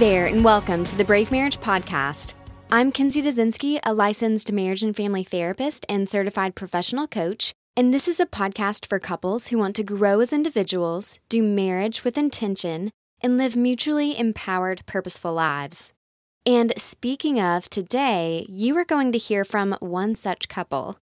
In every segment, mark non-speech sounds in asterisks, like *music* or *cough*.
There, and welcome to the Brave Marriage Podcast. I'm Kinsey Dazinski, a licensed marriage and family therapist and certified professional coach, and this is a podcast for couples who want to grow as individuals, do marriage with intention, and live mutually empowered, purposeful lives. And speaking of today, you are going to hear from one such couple.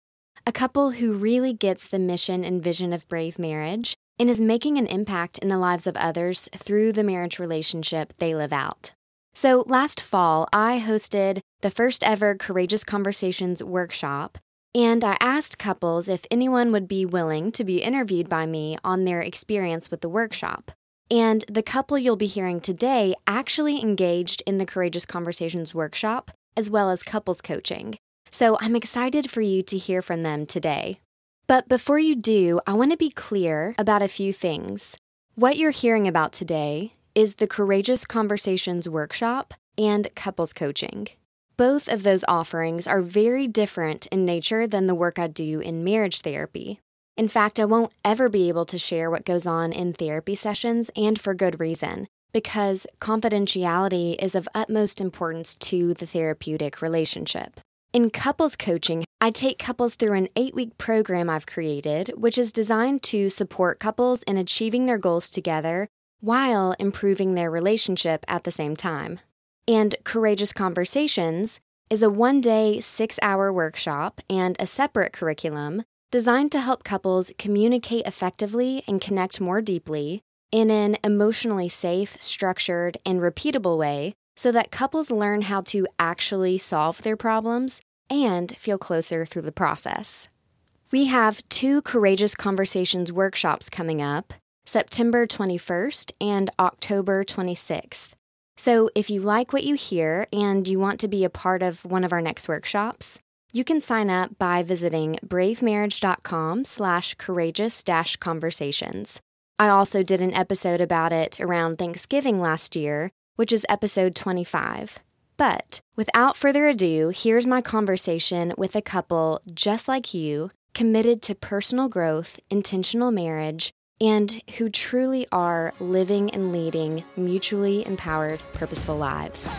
A couple who really gets the mission and vision of Brave Marriage and is making an impact in the lives of others through the marriage relationship they live out. So, last fall, I hosted the first ever Courageous Conversations workshop, and I asked couples if anyone would be willing to be interviewed by me on their experience with the workshop. And the couple you'll be hearing today actually engaged in the Courageous Conversations workshop, as well as couples coaching. So I'm excited for you to hear from them today. But before you do, I want to be clear about a few things. What you're hearing about today is the Courageous Conversations workshop and couples coaching. Both of those offerings are very different in nature than the work I do in marriage therapy. In fact, I won't ever be able to share what goes on in therapy sessions, and for good reason, because confidentiality is of utmost importance to the therapeutic relationship. In couples coaching, I take couples through an eight week program I've created, which is designed to support couples in achieving their goals together while improving their relationship at the same time. And Courageous Conversations is a one day, six hour workshop and a separate curriculum designed to help couples communicate effectively and connect more deeply in an emotionally safe, structured, and repeatable way so that couples learn how to actually solve their problems and feel closer through the process. We have two Courageous Conversations workshops coming up September 21st and October 26th. So if you like what you hear and you want to be a part of one of our next workshops, you can sign up by visiting bravemarriage.com slash courageous dash conversations. I also did an episode about it around Thanksgiving last year, which is episode 25. But without further ado, here's my conversation with a couple just like you, committed to personal growth, intentional marriage, and who truly are living and leading mutually empowered, purposeful lives.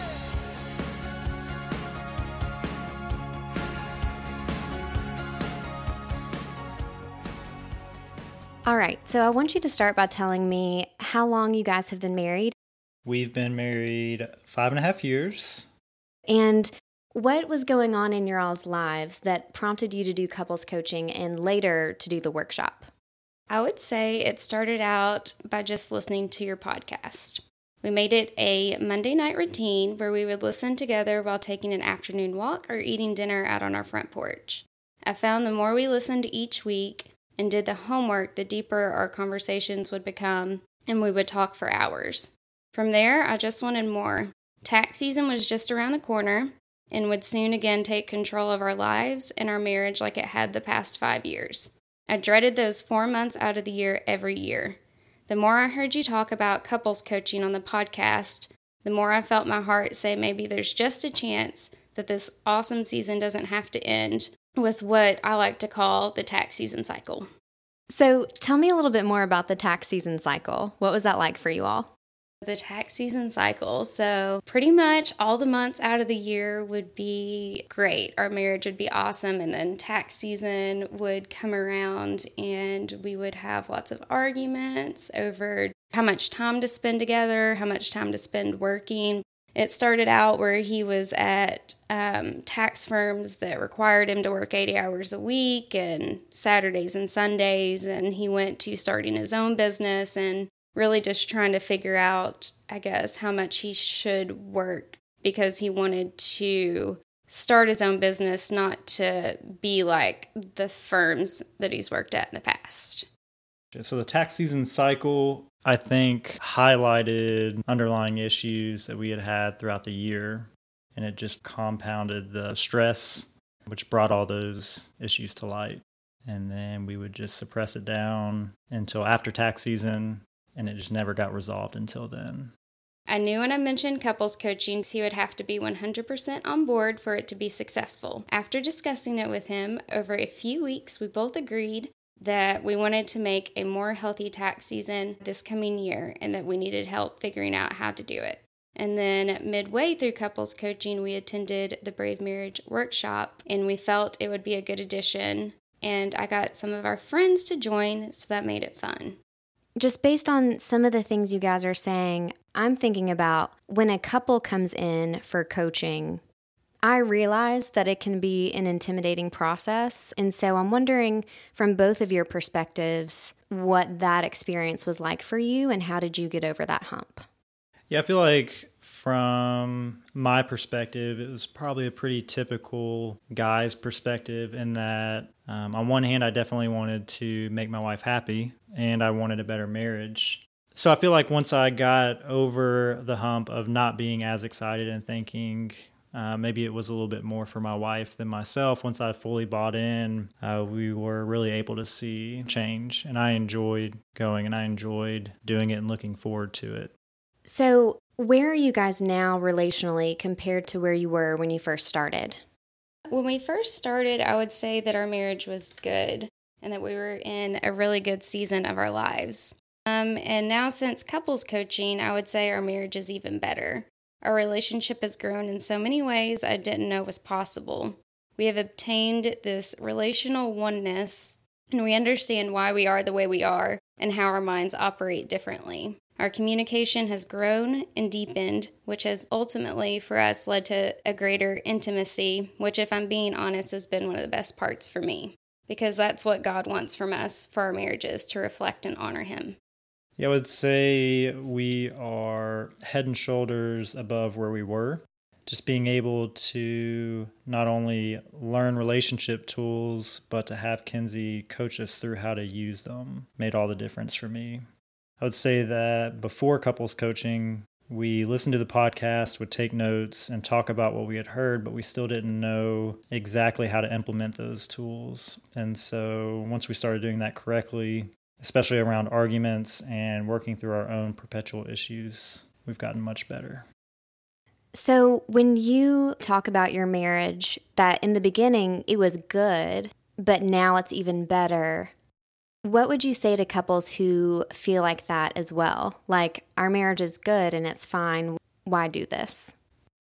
All right, so I want you to start by telling me how long you guys have been married We've been married five and a half years. And what was going on in your all's lives that prompted you to do couples coaching and later to do the workshop? I would say it started out by just listening to your podcast. We made it a Monday night routine where we would listen together while taking an afternoon walk or eating dinner out on our front porch. I found the more we listened each week and did the homework, the deeper our conversations would become, and we would talk for hours. From there, I just wanted more. Tax season was just around the corner and would soon again take control of our lives and our marriage like it had the past five years. I dreaded those four months out of the year every year. The more I heard you talk about couples coaching on the podcast, the more I felt my heart say maybe there's just a chance that this awesome season doesn't have to end with what I like to call the tax season cycle. So, tell me a little bit more about the tax season cycle. What was that like for you all? The tax season cycle. So, pretty much all the months out of the year would be great. Our marriage would be awesome. And then tax season would come around, and we would have lots of arguments over how much time to spend together, how much time to spend working. It started out where he was at um, tax firms that required him to work 80 hours a week and Saturdays and Sundays. And he went to starting his own business and really just trying to figure out, I guess, how much he should work because he wanted to start his own business, not to be like the firms that he's worked at in the past. So the tax season cycle, I think, highlighted underlying issues that we had had throughout the year, and it just compounded the stress, which brought all those issues to light. And then we would just suppress it down until after tax season, and it just never got resolved until then. I knew when I mentioned couples coaching, he would have to be 100% on board for it to be successful. After discussing it with him over a few weeks, we both agreed that we wanted to make a more healthy tax season this coming year and that we needed help figuring out how to do it. And then midway through couples coaching, we attended the Brave Marriage workshop and we felt it would be a good addition. And I got some of our friends to join, so that made it fun. Just based on some of the things you guys are saying, I'm thinking about when a couple comes in for coaching, I realize that it can be an intimidating process. And so I'm wondering from both of your perspectives what that experience was like for you and how did you get over that hump? Yeah, I feel like from my perspective, it was probably a pretty typical guy's perspective in that, um, on one hand, I definitely wanted to make my wife happy and I wanted a better marriage. So I feel like once I got over the hump of not being as excited and thinking, uh, maybe it was a little bit more for my wife than myself. Once I fully bought in, uh, we were really able to see change, and I enjoyed going and I enjoyed doing it and looking forward to it. So, where are you guys now relationally compared to where you were when you first started? When we first started, I would say that our marriage was good and that we were in a really good season of our lives. Um, and now, since couples coaching, I would say our marriage is even better. Our relationship has grown in so many ways I didn't know was possible. We have obtained this relational oneness, and we understand why we are the way we are and how our minds operate differently. Our communication has grown and deepened, which has ultimately for us led to a greater intimacy, which, if I'm being honest, has been one of the best parts for me because that's what God wants from us for our marriages to reflect and honor Him. Yeah, I would say we are head and shoulders above where we were. Just being able to not only learn relationship tools, but to have Kinsey coach us through how to use them made all the difference for me. I would say that before couples coaching, we listened to the podcast, would take notes, and talk about what we had heard, but we still didn't know exactly how to implement those tools. And so once we started doing that correctly, especially around arguments and working through our own perpetual issues, we've gotten much better. So, when you talk about your marriage, that in the beginning it was good, but now it's even better, what would you say to couples who feel like that as well? Like, our marriage is good and it's fine. Why do this?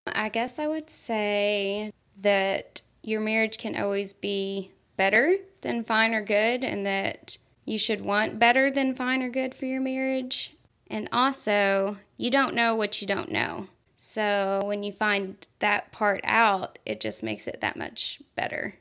I guess I would say that your marriage can always be better than fine or good, and that you should want better than fine or good for your marriage. And also, you don't know what you don't know. So when you find that part out, it just makes it that much better.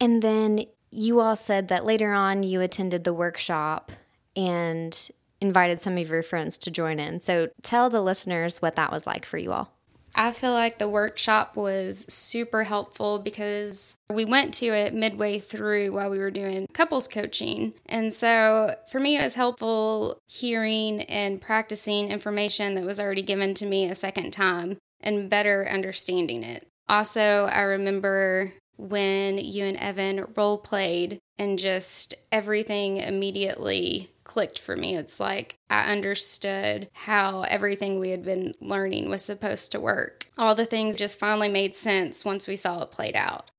And then you all said that later on you attended the workshop and invited some of your friends to join in. So tell the listeners what that was like for you all. I feel like the workshop was super helpful because we went to it midway through while we were doing couples coaching. And so for me, it was helpful hearing and practicing information that was already given to me a second time and better understanding it. Also, I remember when you and Evan role played and just everything immediately clicked for me. It's like I understood how everything we had been learning was supposed to work. All the things just finally made sense once we saw it played out.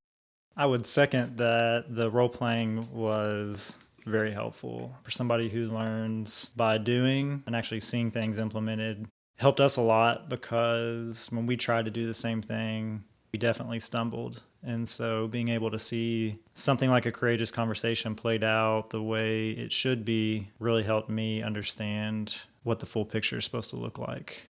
I would second that the role playing was very helpful for somebody who learns by doing and actually seeing things implemented. helped us a lot because when we tried to do the same thing, we definitely stumbled and so being able to see something like a courageous conversation played out the way it should be really helped me understand what the full picture is supposed to look like.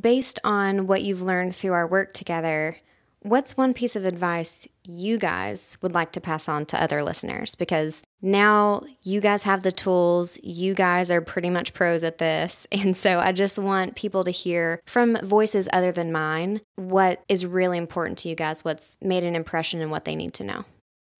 Based on what you've learned through our work together, what's one piece of advice you guys would like to pass on to other listeners? Because now you guys have the tools, you guys are pretty much pros at this. *laughs* And so I just want people to hear from voices other than mine what is really important to you guys, what's made an impression, and what they need to know.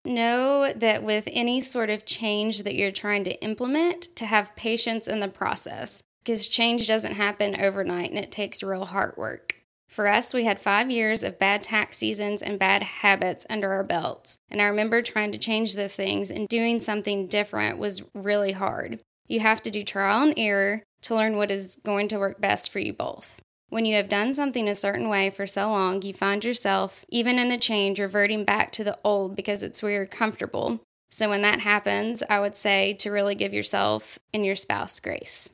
Know that with any sort of change that you're trying to implement, to have patience in the process because change doesn't happen overnight and it takes real hard work. For us, we had five years of bad tax seasons and bad habits under our belts. And I remember trying to change those things and doing something different was really hard. You have to do trial and error to learn what is going to work best for you both. When you have done something a certain way for so long, you find yourself, even in the change, reverting back to the old because it's where you're comfortable. So when that happens, I would say to really give yourself and your spouse grace.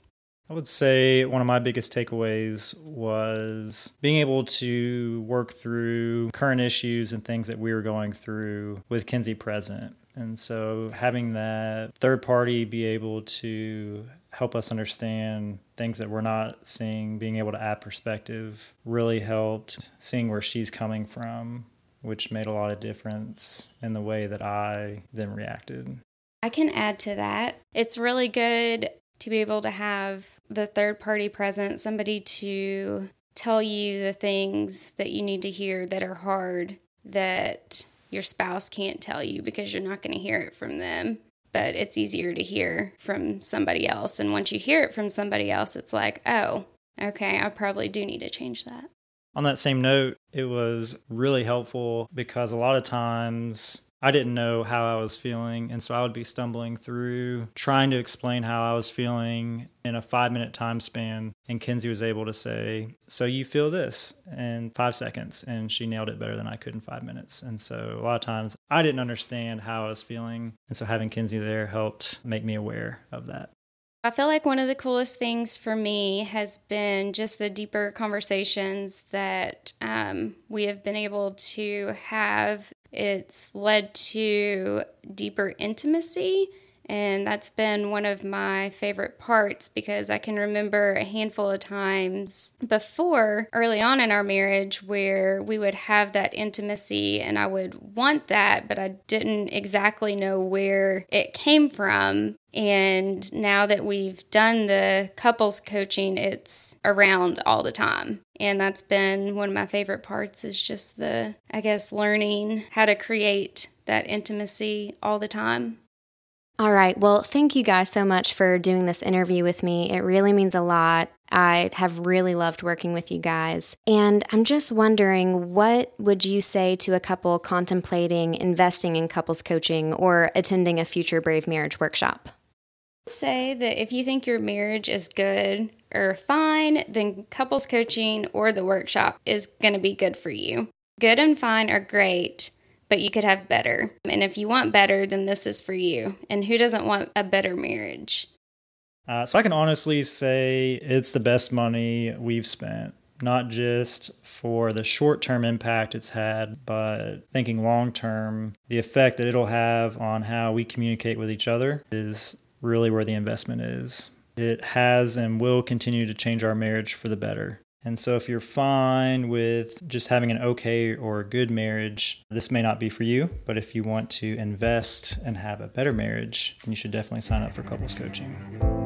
I would say one of my biggest takeaways was being able to work through current issues and things that we were going through with Kinsey present. And so having that third party be able to help us understand things that we're not seeing, being able to add perspective really helped seeing where she's coming from, which made a lot of difference in the way that I then reacted. I can add to that. It's really good to be able to have the third party present, somebody to tell you the things that you need to hear that are hard that your spouse can't tell you because you're not going to hear it from them. But it's easier to hear from somebody else. And once you hear it from somebody else, it's like, oh, okay, I probably do need to change that. On that same note, it was really helpful because a lot of times I didn't know how I was feeling. And so I would be stumbling through trying to explain how I was feeling in a five minute time span. And Kinsey was able to say, So you feel this in five seconds. And she nailed it better than I could in five minutes. And so a lot of times I didn't understand how I was feeling. And so having Kinsey there helped make me aware of that. I feel like one of the coolest things for me has been just the deeper conversations that um, we have been able to have. It's led to deeper intimacy and that's been one of my favorite parts because I can remember a handful of times before, early on in our marriage, where we would have that intimacy and I would want that, but I didn't exactly know where it came from. And now that we've done the couples coaching, it's around all the time. And that's been one of my favorite parts is just the, I guess, learning how to create that intimacy all the time. All right. Well, thank you guys so much for doing this interview with me. It really means a lot. I have really loved working with you guys. And I'm just wondering what would you say to a couple contemplating investing in couples coaching or attending a future Brave Marriage workshop? Say that if you think your marriage is good or fine, then couples coaching or the workshop is going to be good for you. Good and fine are great but you could have better. And if you want better, then this is for you. And who doesn't want a better marriage? Uh, so I can honestly say it's the best money we've spent, not just for the short term impact it's had, but thinking long term, the effect that it'll have on how we communicate with each other is really where the investment is. It has and will continue to change our marriage for the better. And so, if you're fine with just having an okay or a good marriage, this may not be for you. But if you want to invest and have a better marriage, then you should definitely sign up for couples coaching.